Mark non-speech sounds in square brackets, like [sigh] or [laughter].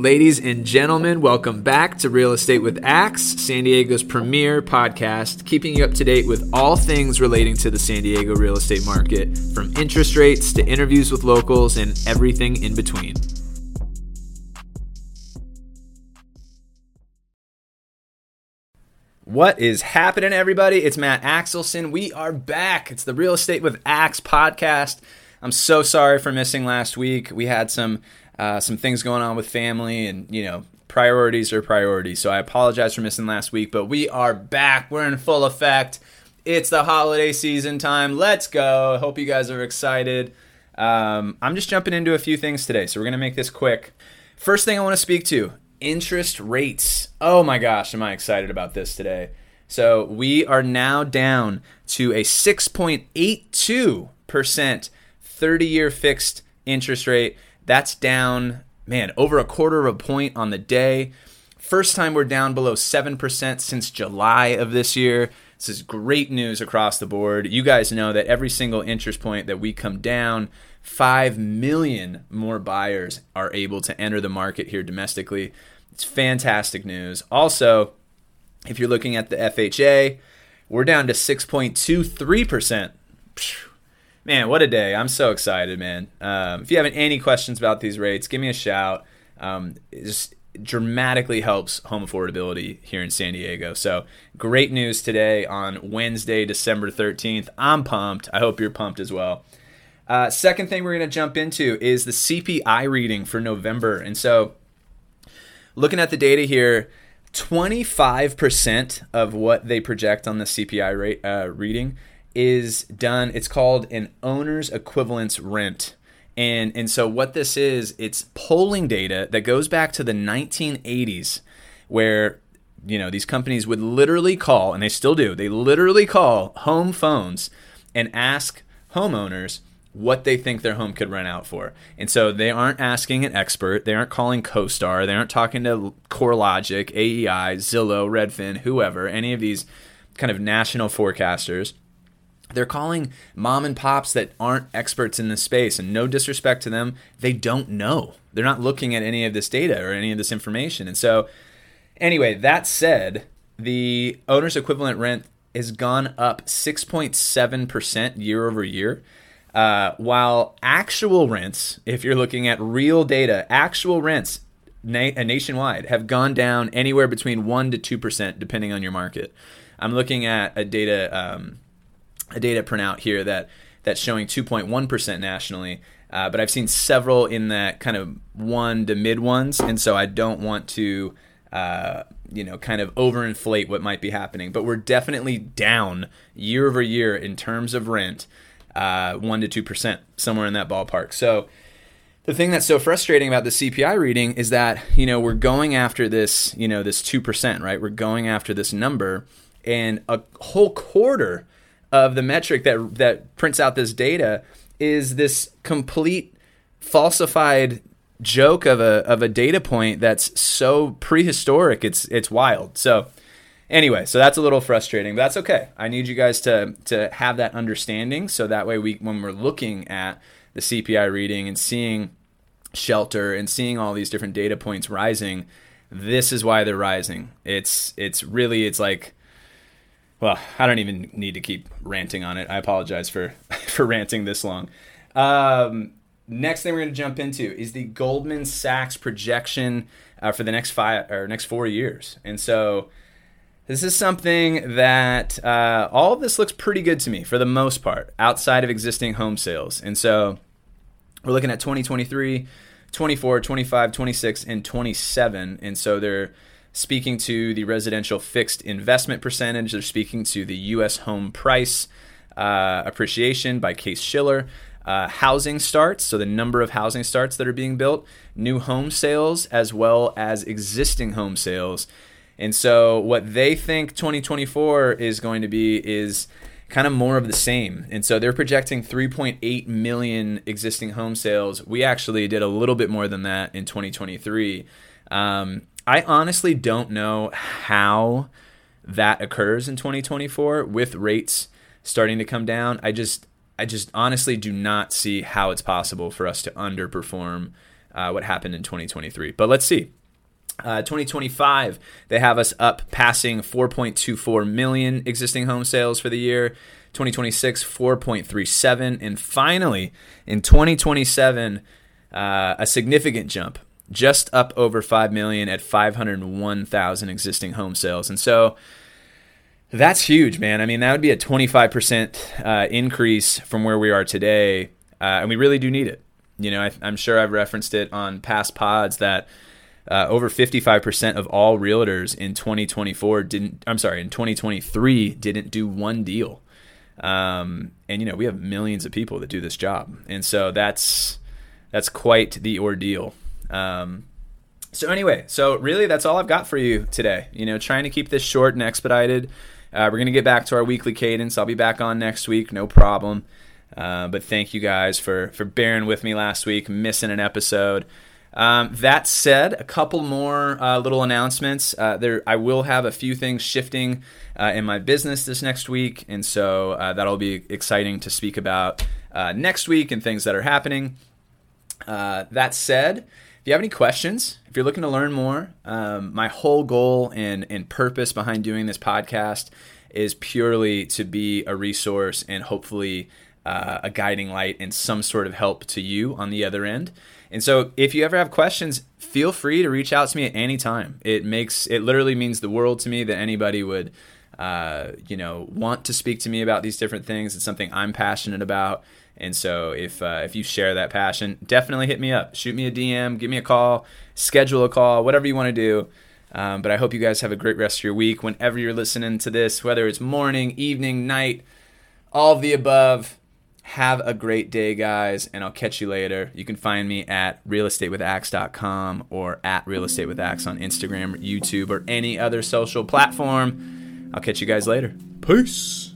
Ladies and gentlemen, welcome back to Real Estate with Axe, San Diego's premier podcast, keeping you up to date with all things relating to the San Diego real estate market, from interest rates to interviews with locals and everything in between. What is happening, everybody? It's Matt Axelson. We are back. It's the Real Estate with Axe podcast. I'm so sorry for missing last week. We had some uh, some things going on with family, and you know, priorities are priorities. So I apologize for missing last week, but we are back. We're in full effect. It's the holiday season time. Let's go. Hope you guys are excited. Um, I'm just jumping into a few things today, so we're gonna make this quick. First thing I want to speak to interest rates. Oh my gosh, am I excited about this today? So we are now down to a 6.82% 30 year fixed interest rate. That's down, man, over a quarter of a point on the day. First time we're down below 7% since July of this year. This is great news across the board. You guys know that every single interest point that we come down, 5 million more buyers are able to enter the market here domestically. It's fantastic news. Also, if you're looking at the FHA, we're down to 6.23%. Man, what a day. I'm so excited, man. Um, if you have any questions about these rates, give me a shout. Um, it just dramatically helps home affordability here in San Diego. So, great news today on Wednesday, December 13th. I'm pumped. I hope you're pumped as well. Uh, second thing we're going to jump into is the CPI reading for November. And so, looking at the data here, 25% of what they project on the CPI rate uh, reading is done. It's called an owner's equivalence rent. And, and so what this is, it's polling data that goes back to the 1980s where you know these companies would literally call and they still do. They literally call home phones and ask homeowners what they think their home could rent out for. And so they aren't asking an expert, they aren't calling CoStar, they aren't talking to CoreLogic, AEI, Zillow, Redfin, whoever, any of these kind of national forecasters they're calling mom and pops that aren't experts in this space and no disrespect to them they don't know. They're not looking at any of this data or any of this information. And so anyway that said the owner's equivalent rent has gone up 6.7% year over year uh, while actual rents if you're looking at real data actual rents na- uh, nationwide have gone down anywhere between 1 to 2% depending on your market. I'm looking at a data um, a data printout here that that's showing 2.1% nationally. Uh, but I've seen several in that kind of one to mid ones, and so I don't want to, uh, you know, kind of overinflate what might be happening. But we're definitely down year over year in terms of rent, uh, one to two percent, somewhere in that ballpark. So the thing that's so frustrating about the CPI reading is that you know we're going after this, you know, this two percent, right? We're going after this number, and a whole quarter of the metric that that prints out this data is this complete falsified joke of a of a data point that's so prehistoric it's it's wild. So anyway so that's a little frustrating but that's okay. I need you guys to to have that understanding so that way we when we're looking at the cpi reading and seeing shelter and seeing all these different data points rising this is why they're rising. It's it's really it's like well, I don't even need to keep ranting on it. I apologize for [laughs] for ranting this long. Um, next thing we're going to jump into is the Goldman Sachs projection uh, for the next five or next four years, and so this is something that uh, all of this looks pretty good to me for the most part, outside of existing home sales, and so we're looking at 2023, 24, 25, 26, and 27, and so they're speaking to the residential fixed investment percentage. They're speaking to the U.S. home price uh, appreciation by Case Shiller. Uh, housing starts, so the number of housing starts that are being built, new home sales, as well as existing home sales. And so, what they think 2024 is going to be is kind of more of the same. And so, they're projecting 3.8 million existing home sales. We actually did a little bit more than that in 2023. Um, I honestly don't know how that occurs in 2024 with rates starting to come down. I just I just honestly do not see how it's possible for us to underperform uh, what happened in 2023. But let's see. Uh, 2025, they have us up passing 4.24 million existing home sales for the year. 2026, 4.37. And finally, in 2027, uh, a significant jump, just up over 5 million at 501,000 existing home sales. And so that's huge, man. I mean, that would be a 25% uh, increase from where we are today. Uh, and we really do need it. You know, I, I'm sure I've referenced it on past pods that uh, over 55% of all realtors in 2024 didn't, I'm sorry, in 2023 didn't do one deal. Um, and, you know, we have millions of people that do this job. And so that's, that's quite the ordeal. Um, so anyway, so really that's all I've got for you today. You know, trying to keep this short and expedited. Uh, we're gonna get back to our weekly cadence. I'll be back on next week, no problem. Uh, but thank you guys for for bearing with me last week, missing an episode. Um, that said, a couple more uh, little announcements. Uh, there, I will have a few things shifting uh, in my business this next week, and so uh, that'll be exciting to speak about uh, next week and things that are happening. Uh, that said, if you have any questions, if you're looking to learn more, um, my whole goal and, and purpose behind doing this podcast is purely to be a resource and hopefully uh, a guiding light and some sort of help to you on the other end. And so if you ever have questions, feel free to reach out to me at any time. It makes it literally means the world to me that anybody would uh, you know want to speak to me about these different things. It's something I'm passionate about. And so if uh, if you share that passion, definitely hit me up. Shoot me a DM, give me a call, schedule a call, whatever you want to do. Um, but I hope you guys have a great rest of your week whenever you're listening to this, whether it's morning, evening, night, all of the above. Have a great day, guys, and I'll catch you later. You can find me at realestatewithaxe.com or at realestatewithaxe on Instagram, YouTube, or any other social platform. I'll catch you guys later. Peace.